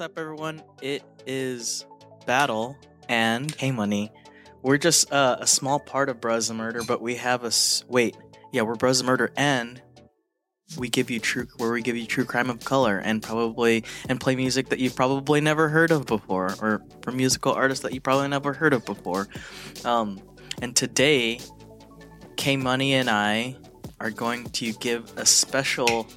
What's up, everyone? It is Battle and K Money. We're just uh, a small part of Bros Murder, but we have a s- wait. Yeah, we're Bros Murder, and we give you true where we give you true crime of color and probably and play music that you've probably never heard of before, or from musical artists that you probably never heard of before. Um, and today, K Money and I are going to give a special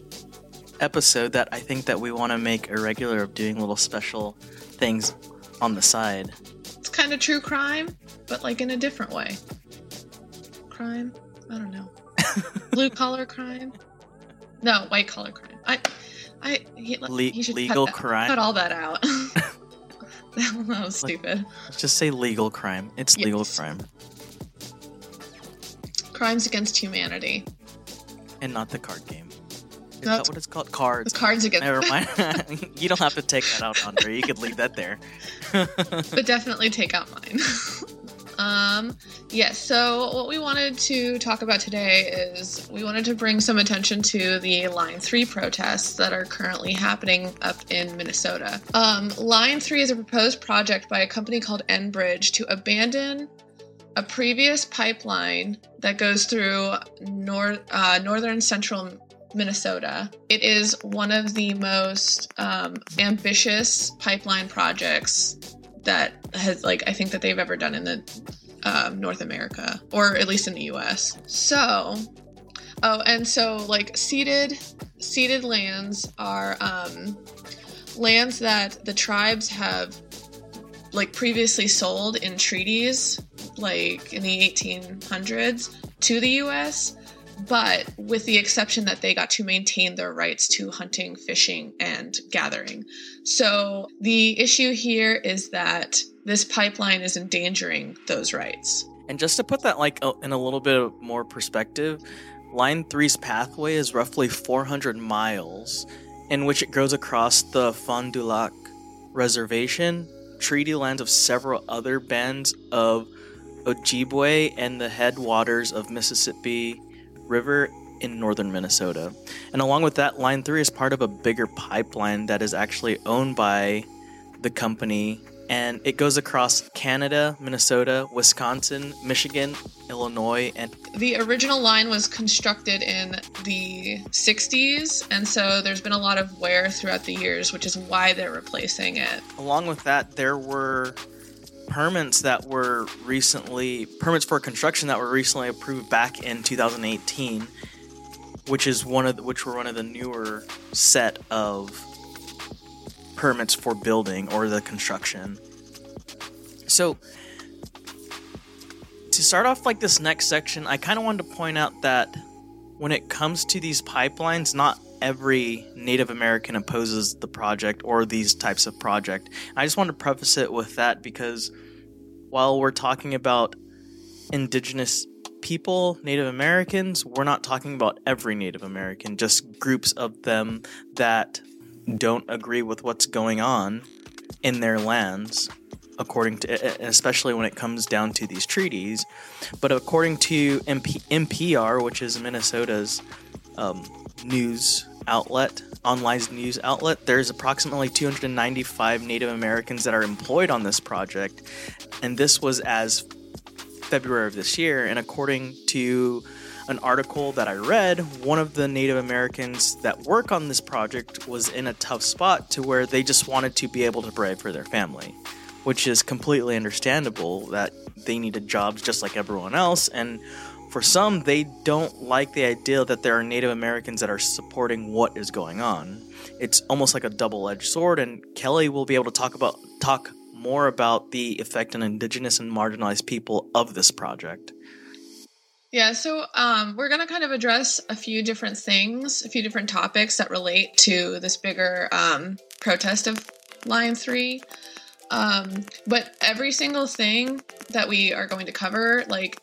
episode that I think that we want to make a regular of doing little special things on the side. It's kind of true crime, but like in a different way. Crime? I don't know. Blue collar crime? No, white collar crime. I, I, he, Le- he should legal cut, that- crime? Cut all that out. that was stupid. Let's just say legal crime. It's legal Yes. crime Crimes against humanity. and not the card game. Is that what it's called? Cards. Cards against. Never mind. you don't have to take that out, Andre. You could leave that there. but definitely take out mine. um, yes. so what we wanted to talk about today is we wanted to bring some attention to the Line Three protests that are currently happening up in Minnesota. Um, Line Three is a proposed project by a company called Enbridge to abandon a previous pipeline that goes through nor- uh, northern central Minnesota. It is one of the most um, ambitious pipeline projects that has, like, I think that they've ever done in the um, North America, or at least in the U.S. So, oh, and so like ceded ceded lands are um, lands that the tribes have like previously sold in treaties, like in the 1800s, to the U.S but with the exception that they got to maintain their rights to hunting, fishing, and gathering. So the issue here is that this pipeline is endangering those rights. And just to put that like in a little bit more perspective, Line 3's pathway is roughly 400 miles, in which it goes across the Fond du Lac Reservation, treaty lands of several other bands of Ojibwe, and the headwaters of Mississippi River in northern Minnesota. And along with that, Line 3 is part of a bigger pipeline that is actually owned by the company and it goes across Canada, Minnesota, Wisconsin, Michigan, Illinois, and The original line was constructed in the 60s, and so there's been a lot of wear throughout the years, which is why they're replacing it. along with that, there were permits that were recently permits for construction that were recently approved back in 2018, which is one of the, which were one of the newer set of permits for building or the construction. So to start off like this next section, I kind of wanted to point out that when it comes to these pipelines, not every Native American opposes the project or these types of project. I just want to preface it with that because while we're talking about indigenous people, Native Americans, we're not talking about every Native American, just groups of them that don't agree with what's going on in their lands according to especially when it comes down to these treaties but according to MP, npr which is minnesota's um, news outlet online news outlet there's approximately 295 native americans that are employed on this project and this was as february of this year and according to an article that I read, one of the Native Americans that work on this project was in a tough spot to where they just wanted to be able to provide for their family, which is completely understandable that they needed jobs just like everyone else. And for some, they don't like the idea that there are Native Americans that are supporting what is going on. It's almost like a double-edged sword, and Kelly will be able to talk about talk more about the effect on indigenous and marginalized people of this project. Yeah, so um, we're going to kind of address a few different things, a few different topics that relate to this bigger um, protest of Line 3. Um, but every single thing that we are going to cover, like,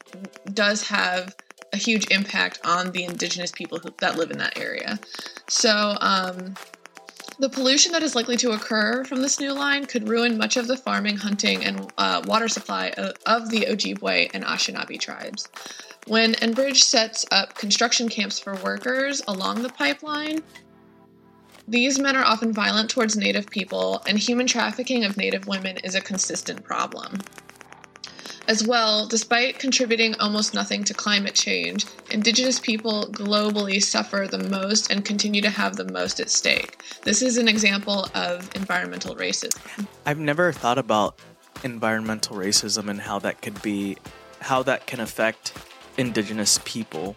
does have a huge impact on the indigenous people who, that live in that area. So, um, the pollution that is likely to occur from this new line could ruin much of the farming, hunting, and uh, water supply of, of the Ojibwe and Anishinaabe tribes. When Enbridge sets up construction camps for workers along the pipeline, these men are often violent towards Native people, and human trafficking of Native women is a consistent problem. As well, despite contributing almost nothing to climate change, Indigenous people globally suffer the most and continue to have the most at stake. This is an example of environmental racism. I've never thought about environmental racism and how that could be, how that can affect indigenous people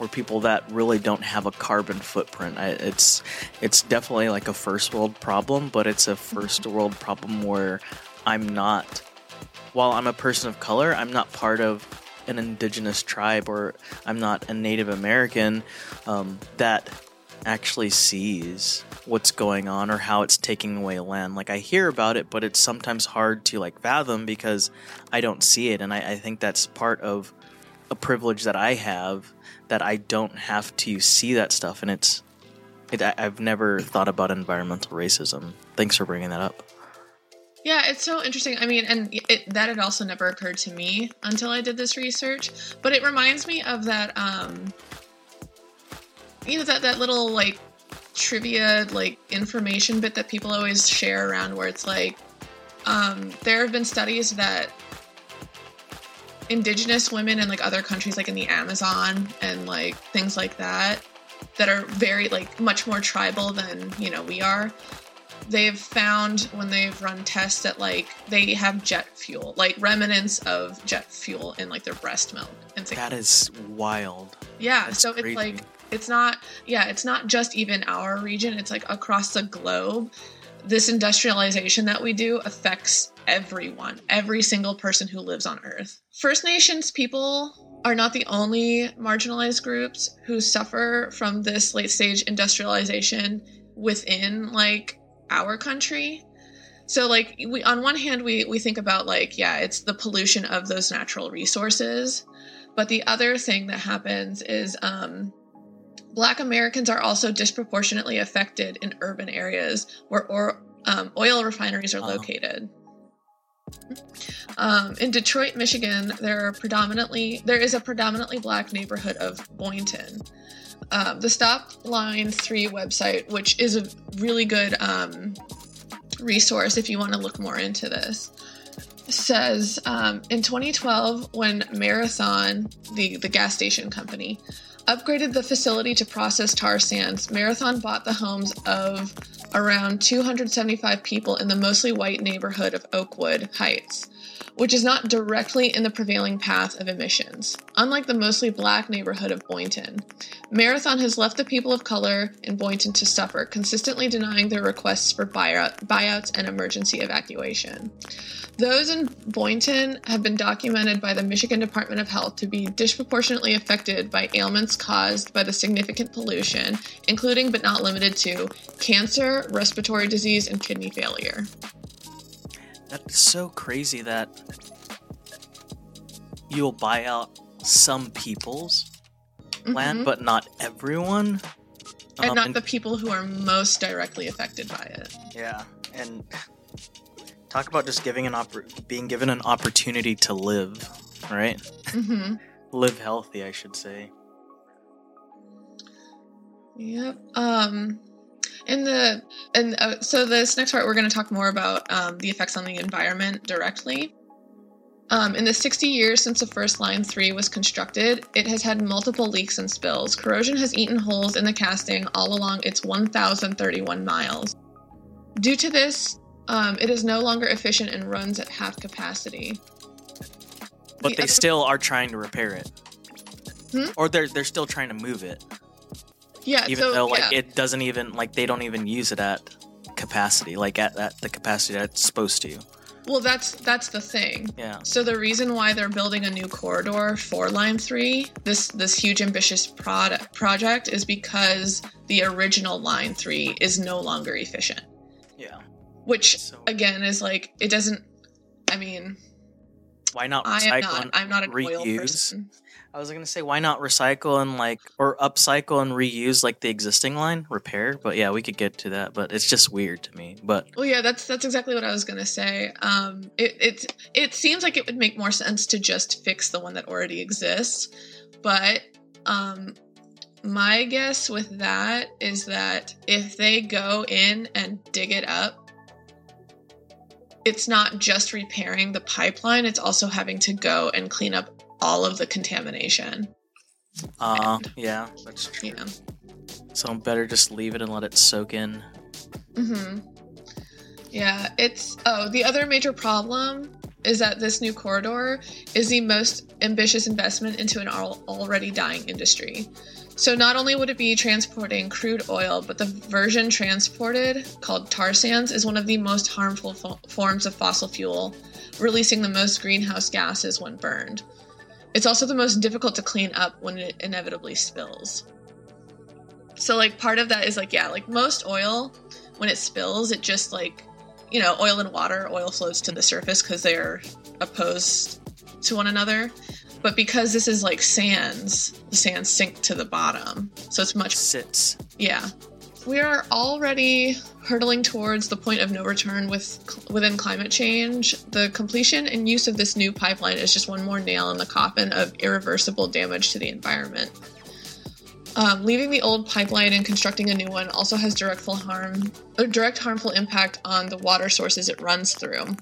or people that really don't have a carbon footprint. I, it's it's definitely like a first world problem, but it's a first world problem where I'm not while I'm a person of color, I'm not part of an indigenous tribe or I'm not a Native American um, that actually sees what's going on or how it's taking away land. Like I hear about it, but it's sometimes hard to like fathom because I don't see it, and I, I think that's part of a privilege that I have that I don't have to see that stuff, and it's it, I've never thought about environmental racism. Thanks for bringing that up. Yeah, it's so interesting. I mean, and it, that had also never occurred to me until I did this research. But it reminds me of that, um, you know, that that little like trivia, like information bit that people always share around, where it's like, um, there have been studies that indigenous women in like other countries like in the amazon and like things like that that are very like much more tribal than you know we are they've found when they've run tests that like they have jet fuel like remnants of jet fuel in like their breast milk and things That is wild. yeah That's so crazy. it's like it's not yeah it's not just even our region it's like across the globe this industrialization that we do affects everyone every single person who lives on earth. First nations people are not the only marginalized groups who suffer from this late stage industrialization within like our country. So like we on one hand we we think about like yeah it's the pollution of those natural resources but the other thing that happens is um Black Americans are also disproportionately affected in urban areas where or, um, oil refineries are Wow. located. Um, in Detroit, Michigan, there are predominantly there is a predominantly black neighborhood of Boynton. Um, the Stop Line Three website, which is a really good um, resource if you want to look more into this, says um, in 2012 when Marathon, the the gas station company, upgraded the facility to process tar sands, Marathon bought the homes of around 275 people in the mostly white neighborhood of Oakwood Heights, which is not directly in the prevailing path of emissions. Unlike the mostly black neighborhood of Boynton, Marathon has left the people of color in Boynton to suffer, consistently denying their requests for buyout, buyouts and emergency evacuation. Those in Boynton have been documented by the Michigan Department of Health to be disproportionately affected by ailments caused by the significant pollution, including but not limited to cancer, respiratory disease, and kidney failure. That's so crazy that you'll buy out some people's land, Mhm. but not everyone. and Um, not the people who are most directly affected by it. Yeah, and talk about just giving an oppor- being given an opportunity to live, right? hmm Live healthy, I should say. Yep. Um, in the and uh, so this next part we're going to talk more about um, the effects on the environment directly. Um, in the 60 years since the first Line 3 was constructed, it has had multiple leaks and spills. Corrosion has eaten holes in the casting all along its 1,031 miles. Due to this, um, it is no longer efficient and runs at half capacity. But The they other- still are trying to repair it, Hmm? or they're they're still trying to move it, Yeah, even so though like yeah. it doesn't even like they don't even use it at capacity, like at, at the capacity that it's supposed to. well, that's that's the thing. Yeah. So the reason why they're building a new corridor for Line 3, this this huge ambitious product project is because the original Line 3 is no longer efficient. Which So- again is like it doesn't I mean, Why not I am not and I'm not an reuse? person. I was gonna say why not recycle and like or upcycle and reuse like the existing line repair, but yeah, we could get to that. But it's just weird to me. But Well, yeah, that's that's exactly what I was gonna say. Um, it it it seems like it would make more sense to just fix the one that already exists, but um, my guess with that is that if they go in and dig it up, it's not just repairing the pipeline; it's also having to go and clean up all of the contamination. uh, yeah, that's true. Yeah. So I'm better just leave it and let it soak in. Mm-hmm. Yeah, it's oh, the other major problem is that this new corridor is the most ambitious investment into an already dying industry. So not only would it be transporting crude oil, but the version transported, called tar sands, is one of the most harmful fo- forms of fossil fuel, releasing the most greenhouse gases when burned. It's also the most difficult to clean up when it inevitably spills. So like part of that is like yeah, like most oil when it spills, it just like, you know, oil and water, oil floats to the surface because they're opposed to one another. But because this is like sands, the sands sink to the bottom. So it's much, Sits. yeah. We are already hurtling towards the point of no return with within climate change. The completion and use of this new pipeline is just one more nail in the coffin of irreversible damage to the environment. Um, leaving the old pipeline and constructing a new one also has direct harm, a direct harmful impact on the water sources it runs through.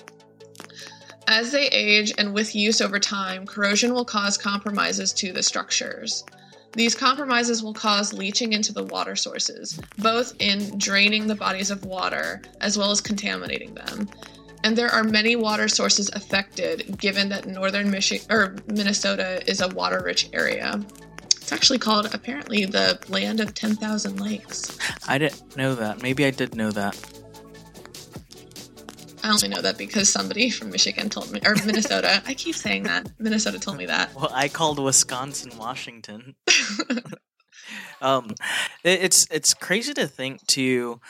As they age and with use over time, corrosion will cause compromises to the structures. These compromises will cause leaching into the water sources, both in draining the bodies of water as well as contaminating them. And there are many water sources affected, given that northern Michi- or Minnesota is a water-rich area. It's actually called apparently the land of 10,000 lakes. I didn't know that. Maybe I did know that. I only know that because somebody from Michigan told me, or Minnesota. I keep saying that. Minnesota told me that. Well, I called Wisconsin, Washington. um, it- it's it's crazy to think to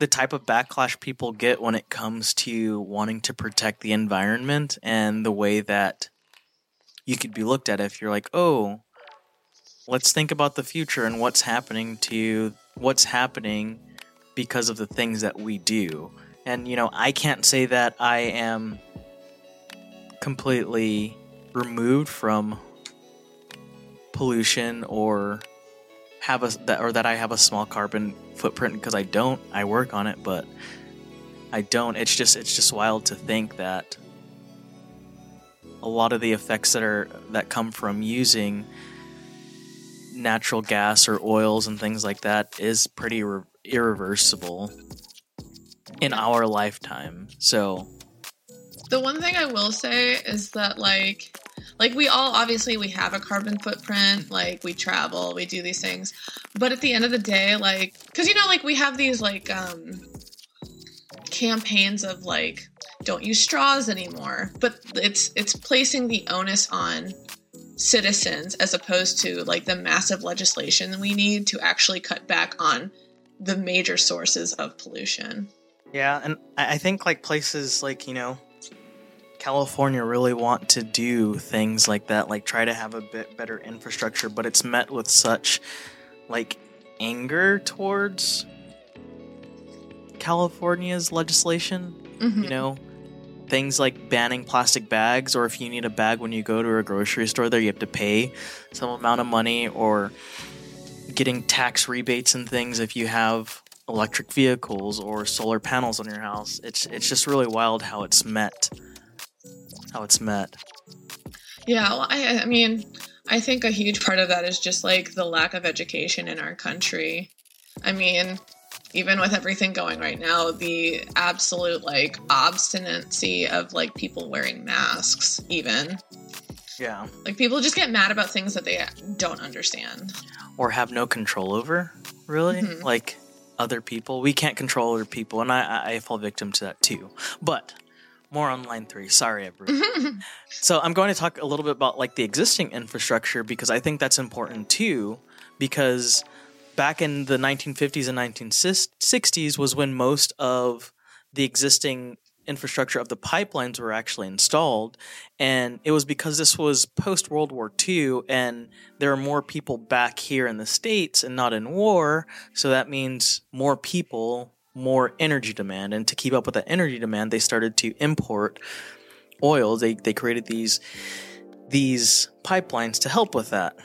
the type of backlash people get when it comes to wanting to protect the environment and the way that you could be looked at if you're like, oh, let's think about the future and what's happening to what's happening because of the things that we do. And you know, I can't say that I am completely removed from pollution or have a that or that I have a small carbon footprint because I don't. I work on it, but I don't. It's just it's just wild to think that a lot of the effects that are that come from using natural gas or oils and things like that is pretty re- irreversible in our lifetime. So, The one thing I will say is that like like we all obviously we have a carbon footprint, like we travel, we do these things. But at the end of the day, like cuz you know like we have these like um campaigns of like don't use straws anymore. But it's it's placing the onus on citizens as opposed to like the massive legislation that we need to actually cut back on the major sources of pollution. Yeah, and I think like places like, you know, California really want to do things like that, like try to have a bit better infrastructure, but it's met with such like anger towards California's legislation. Mhm. You know, things like banning plastic bags, or if you need a bag when you go to a grocery store there, you have to pay some amount of money, or getting tax rebates and things if you have electric vehicles or solar panels on your house. It's it's just really wild how it's met. How it's met. Yeah, well, I, I mean, I think a huge part of that is just like the lack of education in our country. I mean, even with everything going right now, the absolute like obstinacy of like people wearing masks, even Yeah. like people just get mad about things that they don't understand. Or have no control over, really? Mhm. Like other people. We can't control other people, and I, I, fall victim to that too. But more on line three. Sorry, everyone. So I'm going to talk a little bit about like the existing infrastructure because I think that's important too. Because back in the 1950s and 1960s was when most of the existing infrastructure of the pipelines were actually installed, and it was because this was post World War II, and there are more people back here in the states and not in war. So that means more people. More energy demand, and to keep up with that energy demand, they started to import oil. They they created these these pipelines to help with that.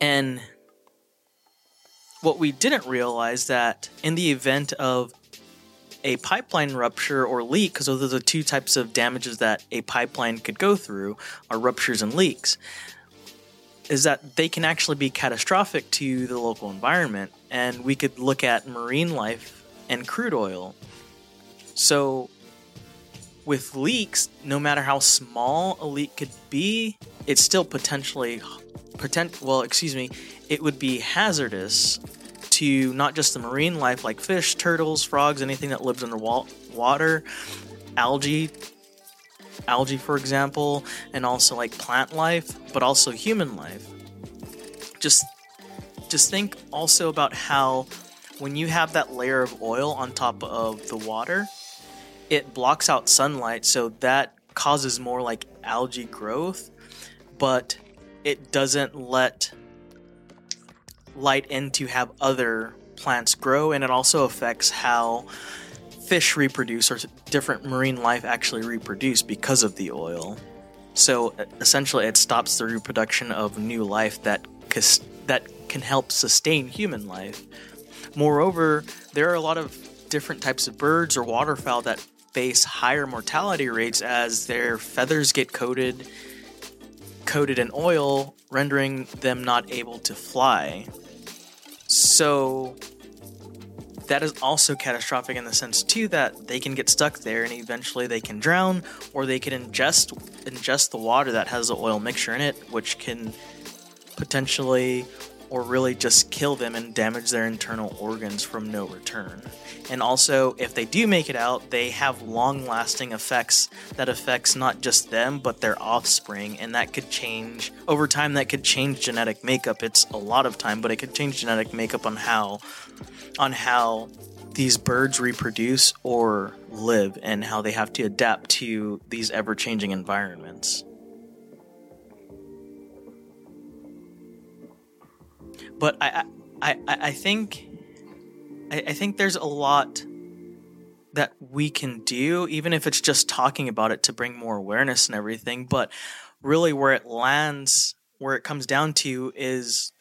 And what we didn't realize that in the event of a pipeline rupture or leak, because those are the two types of damages that a pipeline could go through, are ruptures and leaks, is that they can actually be catastrophic to the local environment. And we could look at marine life and crude oil. So with leaks, no matter how small a leak could be, it's still potentially potent well, excuse me, it would be hazardous not just the marine life like fish, turtles, frogs, anything that lives underwater, algae, algae for example, and also like plant life, but also human life. Just just think also about how when you have that layer of oil on top of the water, it blocks out sunlight, so that causes more like algae growth, but it doesn't let light in to have other plants grow, and it also affects how fish reproduce or different marine life actually reproduce because of the oil. So essentially, it stops the reproduction of new life that that can help sustain human life. Moreover, there are a lot of different types of birds or waterfowl that face higher mortality rates as their feathers get coated coated in oil, rendering them not able to fly. So that is also catastrophic in the sense too that they can get stuck there and eventually they can drown or they can ingest ingest the water that has the oil mixture in it which can potentially or really just kill them and damage their internal organs from no return. And also, if they do make it out, they have long-lasting effects that affects not just them but their offspring, and that could change over time. That could change genetic makeup. It's a lot of time, but it could change genetic makeup on how on how these birds reproduce or live, and how they have to adapt to these ever-changing environments. But I, I, I, I think, I, I think there's a lot that we can do, even if it's just talking about it to bring more awareness and everything. But really, where it lands, where it comes down to, is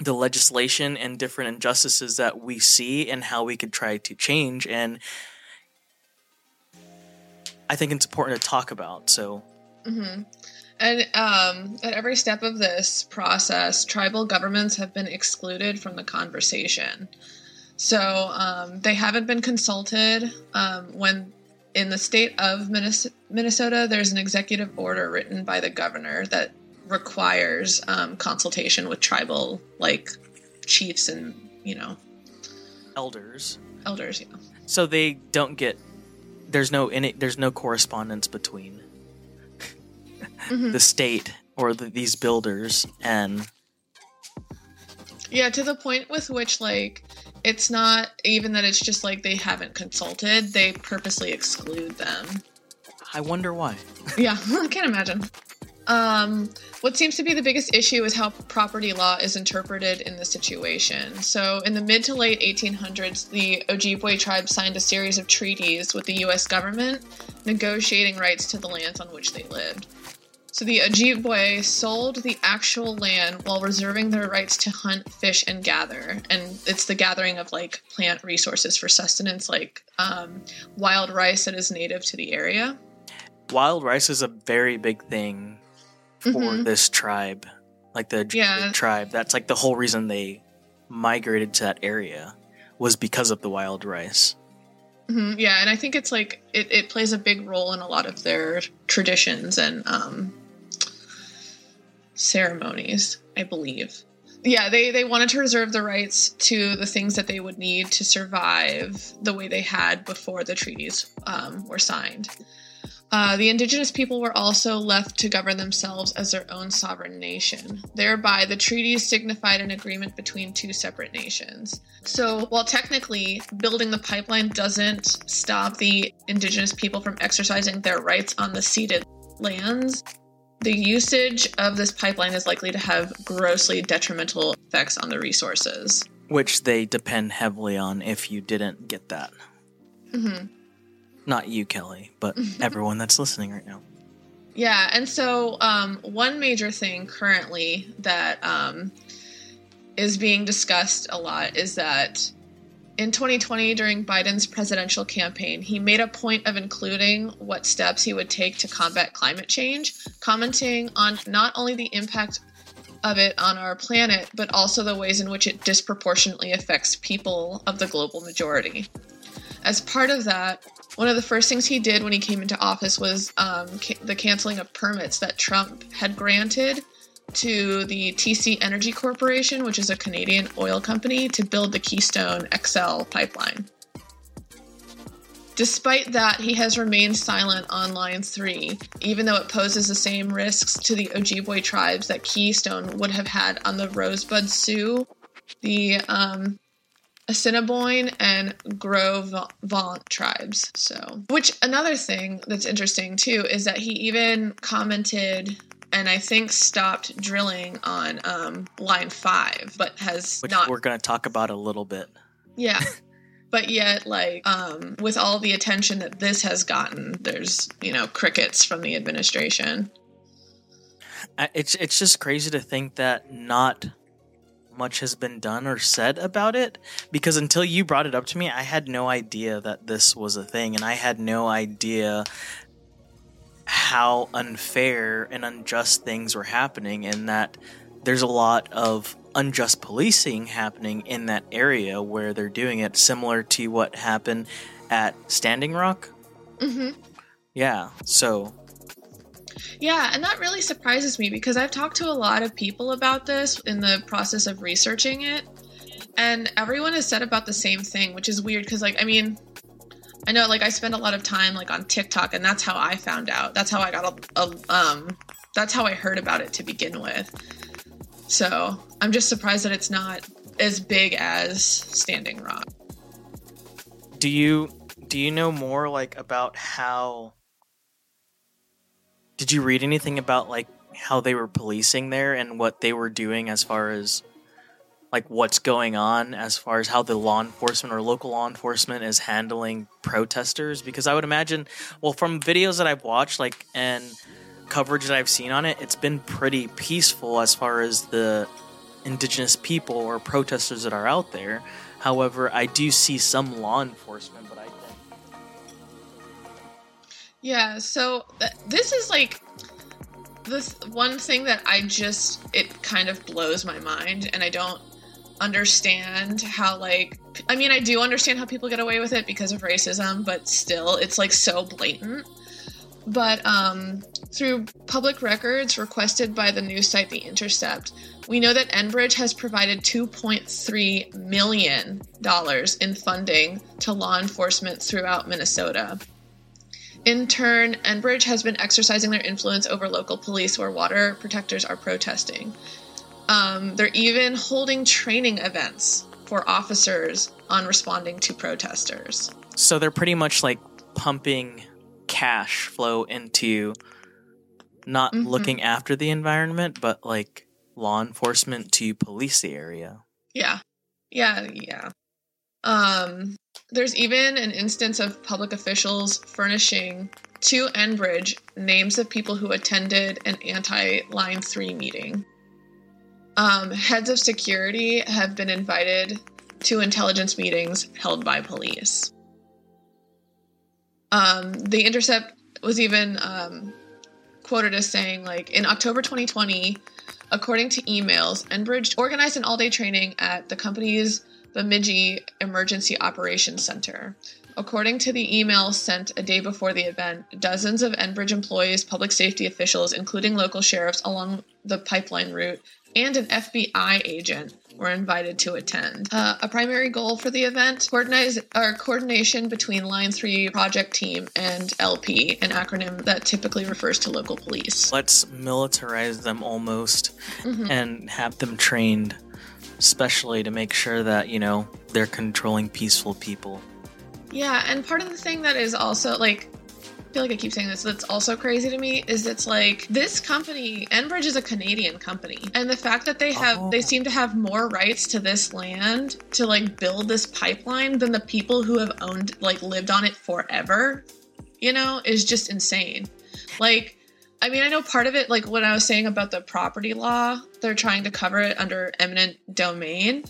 the legislation and different injustices that we see and how we could try to change. And I think it's important to talk about. So hmm And um, at every step of this process, tribal governments have been excluded from the conversation. So um, they haven't been consulted. Um, when in the state of Minnesota, there's an executive order written by the governor that requires um, consultation with tribal like chiefs and you know elders. elders. Yeah. So they don't get there's no any there's no correspondence between the state or the, these builders and Yeah, to the point with which like it's not even that it's just like they haven't consulted, they purposely exclude them. I wonder why. Yeah, I can't imagine. Um, what seems to be the biggest issue is how property law is interpreted in the situation. So, in the mid to late 1800s, the Ojibwe tribe signed a series of treaties with the US government negotiating rights to the lands on which they lived. So, the Ojibwe sold the actual land while reserving their rights to hunt, fish, and gather. And it's the gathering of like plant resources for sustenance, like um, wild rice that is native to the area. Wild rice is a very big thing for Mhm. this tribe, like the Ojibwe Yeah. tribe. That's like the whole reason they migrated to that area was because of the wild rice. hmm yeah, and I think it's like it, it plays a big role in a lot of their traditions and um, ceremonies, I believe. Yeah, they, they wanted to reserve the rights to the things that they would need to survive the way they had before the treaties um, were signed. Uh, the indigenous people were also left to govern themselves as their own sovereign nation. Thereby, the treaties signified an agreement between two separate nations. So, while technically building the pipeline doesn't stop the indigenous people from exercising their rights on the ceded lands, the usage of this pipeline is likely to have grossly detrimental effects on the resources. which they depend heavily on if you didn't get that. hmm Not you, Kelly, but everyone that's listening right now. Yeah, and so um, one major thing currently that um, is being discussed a lot is that in 2020, during Biden's presidential campaign, he made a point of including what steps he would take to combat climate change, commenting on not only the impact of it on our planet, but also the ways in which it disproportionately affects people of the global majority. As part of that, one of the first things he did when he came into office was um, ca- the canceling of permits that Trump had granted to the TC Energy Corporation, which is a Canadian oil company, to build the Keystone XL pipeline. Despite that, he has remained silent on Line 3, even though it poses the same risks to the Ojibwe tribes that Keystone would have had on the Rosebud Sioux, the um, Assiniboine, and Gros Ventre tribes. So, which another thing that's interesting too is that he even commented and I think stopped drilling on um, Line 5, but has Which not we're going to talk about a little bit. yeah. But yet, like, um, with all the attention that this has gotten, there's, you know, crickets from the administration. It's it's just crazy to think that not much has been done or said about it because until you brought it up to me, I had no idea that this was a thing, and I had no idea how unfair and unjust things were happening, and that there's a lot of unjust policing happening in that area where they're doing it, similar to what happened at Standing Rock. hmm Yeah, so Yeah, and that really surprises me because I've talked to a lot of people about this in the process of researching it, and everyone has said about the same thing, which is weird because, like, I mean, I know, like, I spend a lot of time like on TikTok, and that's how I found out. That's how I got a, a um, that's how I heard about it to begin with. So I'm just surprised that it's not as big as Standing Rock. do you do you know more like about how did you read anything about like how they were policing there and what they were doing as far as like what's going on as far as how the law enforcement or local law enforcement is handling protesters? Because i would imagine well from videos that i've watched like and coverage that i've seen on it it's been pretty peaceful as far as the indigenous people or protesters that are out there. However i do see some law enforcement but i think Yeah, so th- this is like this one thing that I just it kind of blows my mind and I don't understand how like I mean I do understand how people get away with it because of racism, but still it's like so blatant. But um through public records requested by the news site The Intercept, we know that Enbridge has provided 2.3 million dollars in funding to law enforcement throughout Minnesota. In turn, Enbridge has been exercising their influence over local police where water protectors are protesting. Um, they're even holding training events for officers on responding to protesters. So they're pretty much like pumping cash flow into not Mhm. looking after the environment, but like law enforcement to police the area. Yeah. Yeah, yeah. Um there's even an instance of public officials furnishing to Enbridge names of people who attended an anti Line 3 meeting. Um, heads of security have been invited to intelligence meetings held by police. Um, the Intercept was even um, quoted as saying, like, in October 2020, according to emails, Enbridge organized an all day training at the company's Bemidji Emergency Operations Center. According to the email sent a day before the event, dozens of Enbridge employees, public safety officials, including local sheriffs along the pipeline route, and an FBI agent were invited to attend. Uh, a primary goal for the event coordinate, or coordination between Line 3 project team and LP, an acronym that typically refers to local police. Let's militarize them almost Mhm. and have them trained specially to make sure that, you know, they're controlling peaceful people. Yeah, and part of the thing that is also like feel like I keep saying this, that's also crazy to me is it's like this company, Enbridge is a Canadian company. And the fact that they have Oh. they seem to have more rights to this land to like build this pipeline than the people who have owned like lived on it forever, you know, is just insane. Like I mean, I know part of it, like what I was saying about the property law, they're trying to cover it under eminent domain.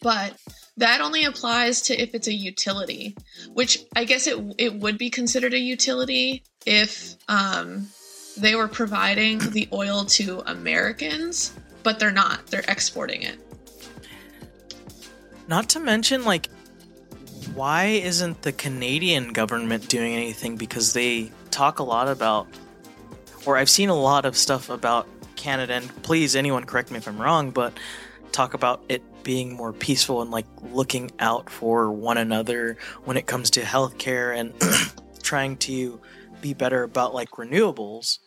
But that only applies to if it's a utility, which I guess it it would be considered a utility if um, they were providing the oil to Americans, but they're not. They're exporting it. Not to mention, like, why isn't the Canadian government doing anything? Because they talk a lot about, or I've seen a lot of stuff about Canada, and please, anyone correct me if I'm wrong, but talk about it being more peaceful and like looking out for one another when it comes to healthcare and trying to be better about like renewables.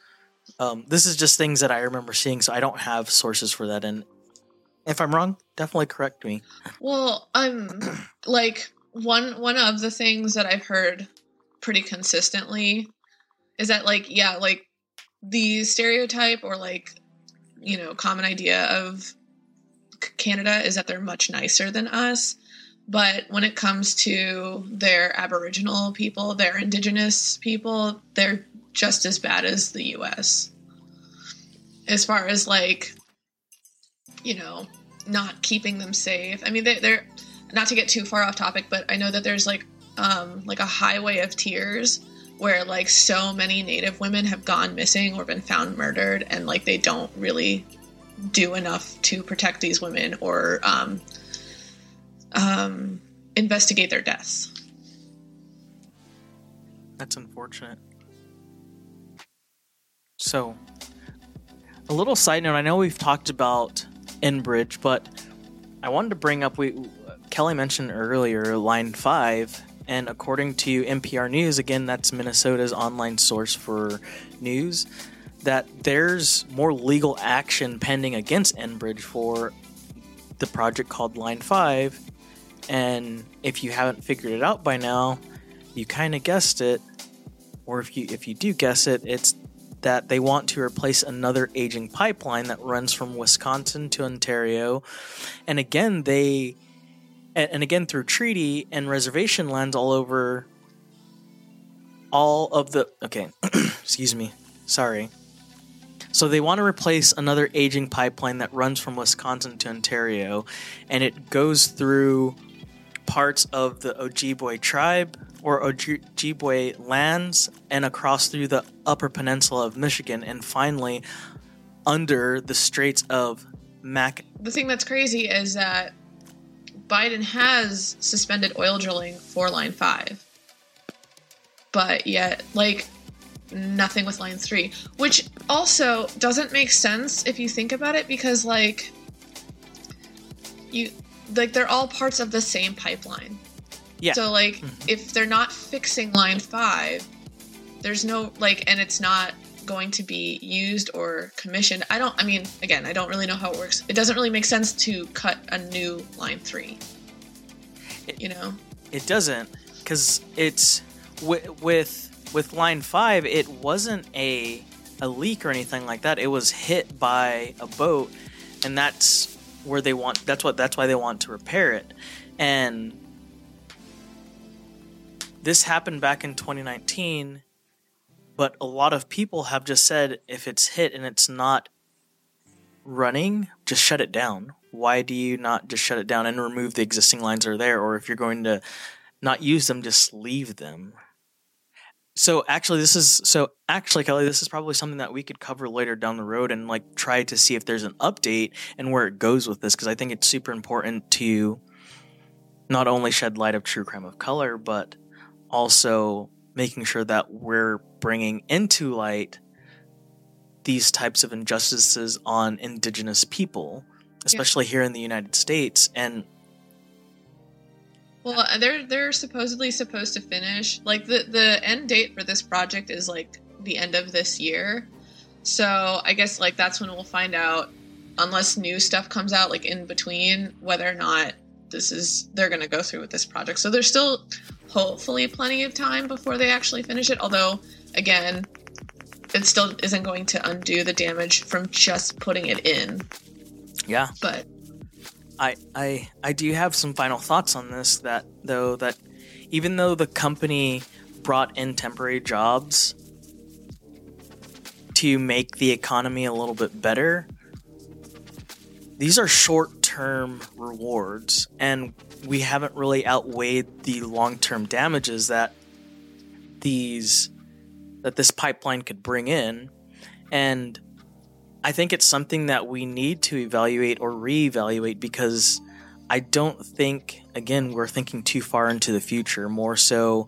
Um, this is just things that I remember seeing, so I don't have sources for that. And if I'm wrong, definitely correct me. Well, um, like one one of the things that I've heard pretty consistently is that like yeah, like the stereotype or like you know common idea of Canada is that they're much nicer than us. But when it comes to their Aboriginal people, their Indigenous people, they're just as bad as the US. As far as like, you know, not keeping them safe. I mean, they, they're not to get too far off topic, but I know that there's like um, like a highway of tears where like so many Native women have gone missing or been found murdered, and like they don't really do enough to protect these women or um, um, investigate their deaths. That's unfortunate. So, a little side note. I know we've talked about Enbridge, but I wanted to bring up. We Kelly mentioned earlier Line Five, and according to NPR News, again, that's Minnesota's online source for news, that there's more legal action pending against Enbridge for the project called Line Five. And if you haven't figured it out by now, you kind of guessed it or if you if you do guess it, it's that they want to replace another aging pipeline that runs from Wisconsin to Ontario, and again they, and again through treaty and reservation lands all over. All of the okay, excuse me, sorry. So they want to replace another aging pipeline that runs from Wisconsin to Ontario, and it goes through parts of the Ojibwe tribe or Ojibwe lands and across through the upper peninsula of Michigan and finally under the straits of Mac. The thing that's crazy is that Biden has suspended oil drilling for Line 5. But yet, like, nothing with Line 3. Which also doesn't make sense if you think about it because, like, you. Like, they're all parts of the same pipeline. Yeah. So, like, mm-hmm. if they're not fixing Line 5, there's no like and it's not going to be used or commissioned i don't i mean again i don't really know how it works it doesn't really make sense to cut a new line three It- you know It doesn't, because it's with with with line five. It wasn't a a leak or anything like that. It was hit by a boat, and that's where they want. That's what. That's why they want to repair it, and this happened back in 2019. But a lot of people have just said if it's hit and it's not running, just shut it down. Why do you not just shut it down and remove the existing lines that are there? Or if you're going to not use them, just leave them. So actually, this is so actually, Kelly, this is probably something that we could cover later down the road and like try to see if there's an update and where it goes with this because I think it's super important to not only shed light of true crime of color, but also making sure that we're bringing into light these types of injustices on indigenous people, especially here in the United States. And Well, uh, they're they're supposedly supposed to finish like the the end date for this project is like the end of this year. So I guess like that's when we'll find out, unless new stuff comes out like in between, whether or not this is they're gonna go through with this project. So there's still hopefully plenty of time before they actually finish it. Although again, it still isn't going to undo the damage from just putting it in. yeah, But I, I I do have some final thoughts on this that though that even though the company brought in temporary jobs to make the economy a little bit better these are short-term rewards and we haven't really outweighed the long-term damages that these that this pipeline could bring in. And I think it's something that we need to evaluate or reevaluate because I don't think, again, we're thinking too far into the future, more so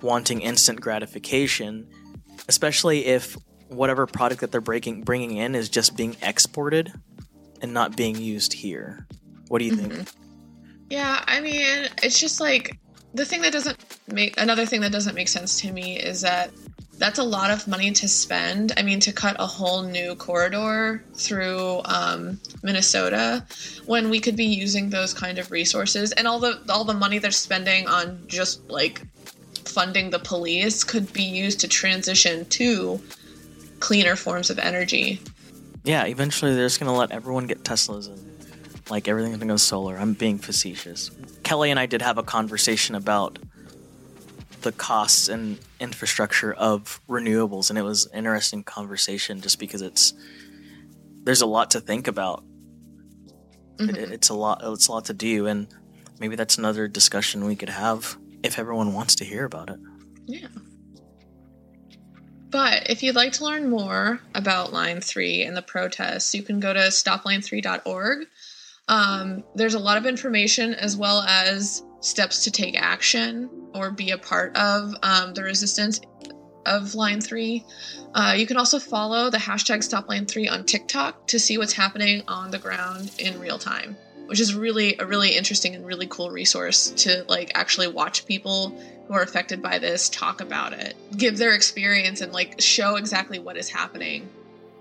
wanting instant gratification, especially if whatever product that they're breaking, bringing in is just being exported and not being used here. What do you think? Mm-hmm. Yeah, I mean, it's just like the thing that doesn't make another thing that doesn't make sense to me is that that's a lot of money to spend. I mean, to cut a whole new corridor through um, Minnesota when we could be using those kind of resources and all the all the money they're spending on just like funding the police could be used to transition to cleaner forms of energy. Yeah, eventually they're just to let everyone get Teslas and like everything's to go solar. I'm being facetious. Kelly and I did have a conversation about the costs and infrastructure of renewables and it was an interesting conversation just because it's there's a lot to think about. It, Mhm. it's a lot it's a lot to do and maybe that's another discussion we could have if everyone wants to hear about it. Yeah. But if you'd like to learn more about Line 3 and the protests, you can go to stopline3.org. Um, there's a lot of information as well as steps to take action or be a part of um, the resistance of Line 3. Uh, you can also follow the hashtag StopLine3 on TikTok to see what's happening on the ground in real time, which is really a really interesting and really cool resource to like actually watch people who are affected by this talk about it, give their experience, and like show exactly what is happening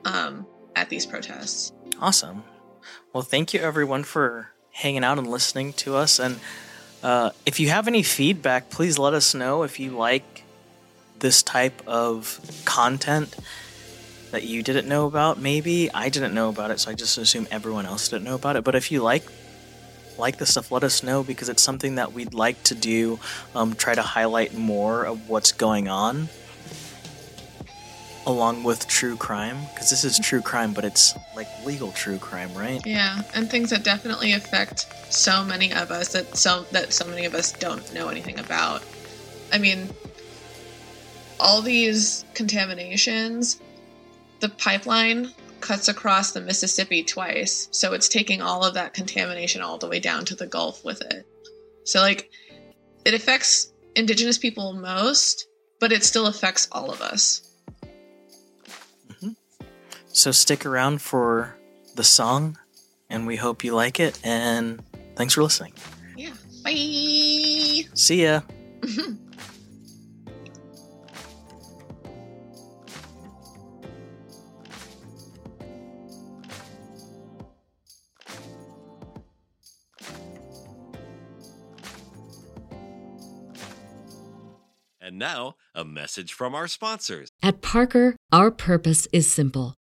um, at these protests. Awesome. Well, thank you everyone for hanging out and listening to us. And uh, if you have any feedback, please let us know if you like this type of content that you didn't know about. Maybe I didn't know about it, so I just assume everyone else didn't know about it. But if you like like this stuff, let us know because it's something that we'd like to do. Um, try to highlight more of what's going on along with true crime because this is true crime but it's like legal true crime right Yeah, and things that definitely affect so many of us that so that so many of us don't know anything about. I mean, all these contaminations, the pipeline cuts across the Mississippi twice, so it's taking all of that contamination all the way down to the Gulf with it. So like it affects indigenous people most, but it still affects all of us. So stick around for the song, and we hope you like it. And thanks for listening. Yeah. Bye. See ya. And now, a message from our sponsors. At Parker, our purpose is simple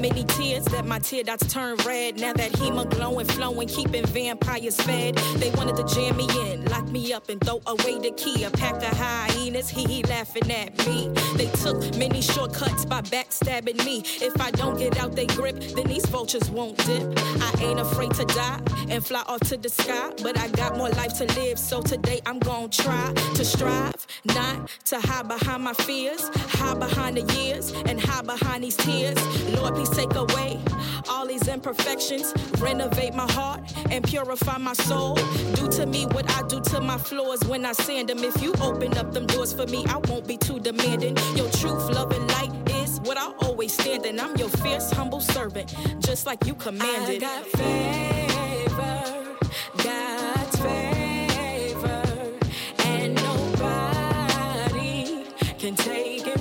Many tears that my tear dots turn red. Now that hemoglobin, flowing, keeping vampires fed. They wanted to jam me in, lock me up, and throw away the key. A pack of hyenas, he he laughing at me. They took many shortcuts by backstabbing me. If I don't get out they grip, then these vultures won't dip. I ain't afraid to die and fly off to the sky, but I got more life to live. So today I'm gonna try to strive, not to hide behind my fears, hide behind the years, and hide behind these tears. Lord, please take away all these imperfections, renovate my heart and purify my soul. Do to me what I do to my floors when I sand them. If you open up them doors for me, I won't be too demanding. Your truth, love, and light is what I always stand in. I'm your fierce, humble servant, just like you commanded. I got favor, God's favor, and nobody can take it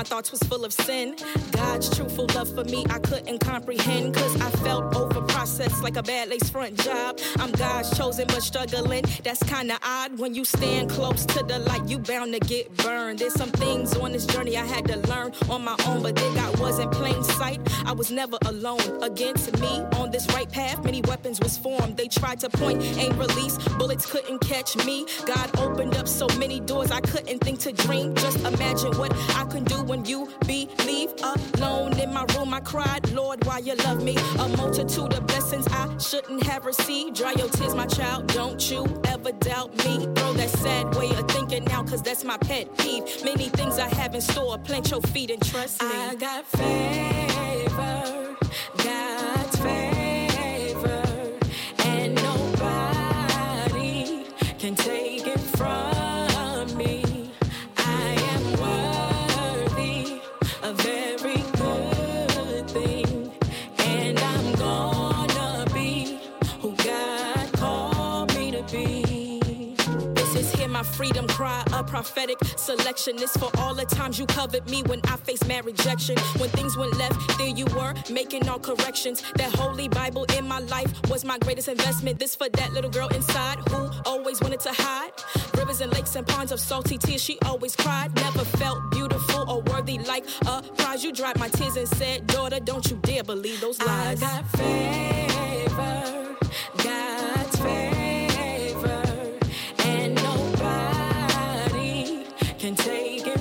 my thoughts was full of sin, God's truthful love for me I couldn't comprehend, cause I felt over processed like a bad lace front job. I'm God's chosen but struggling. That's kinda odd when you stand close to the light, you bound to get burned. There's some things on this journey I had to learn on my own, but then God was in plain sight. I was never alone. Against me on this right path, many weapons was formed. They tried to point, aim, release. Bullets couldn't catch me. God opened up so many doors I couldn't think to dream. Just imagine what I can do when you believe. Alone in my room, I cried, Lord, why you love me? A multitude of blessings I shouldn't have received. Dry your tears, my child, don't you ever doubt me. Throw that sad way of thinking now, cause that's my pet peeve. Many things I have in store, plant your feet and trust me. I got favor, God's favor, and nobody can take it from my freedom cry, a prophetic selection. This for all the times you covered me when I faced mad rejection. When things went left, there you were, making all corrections. That holy Bible in my life was my greatest investment. This for that little girl inside who always wanted to hide. Rivers and lakes and ponds of salty tears, she always cried. Never felt beautiful or worthy like a prize. You dried my tears and said, Daughter, don't you dare believe those lies. I got favor, can take it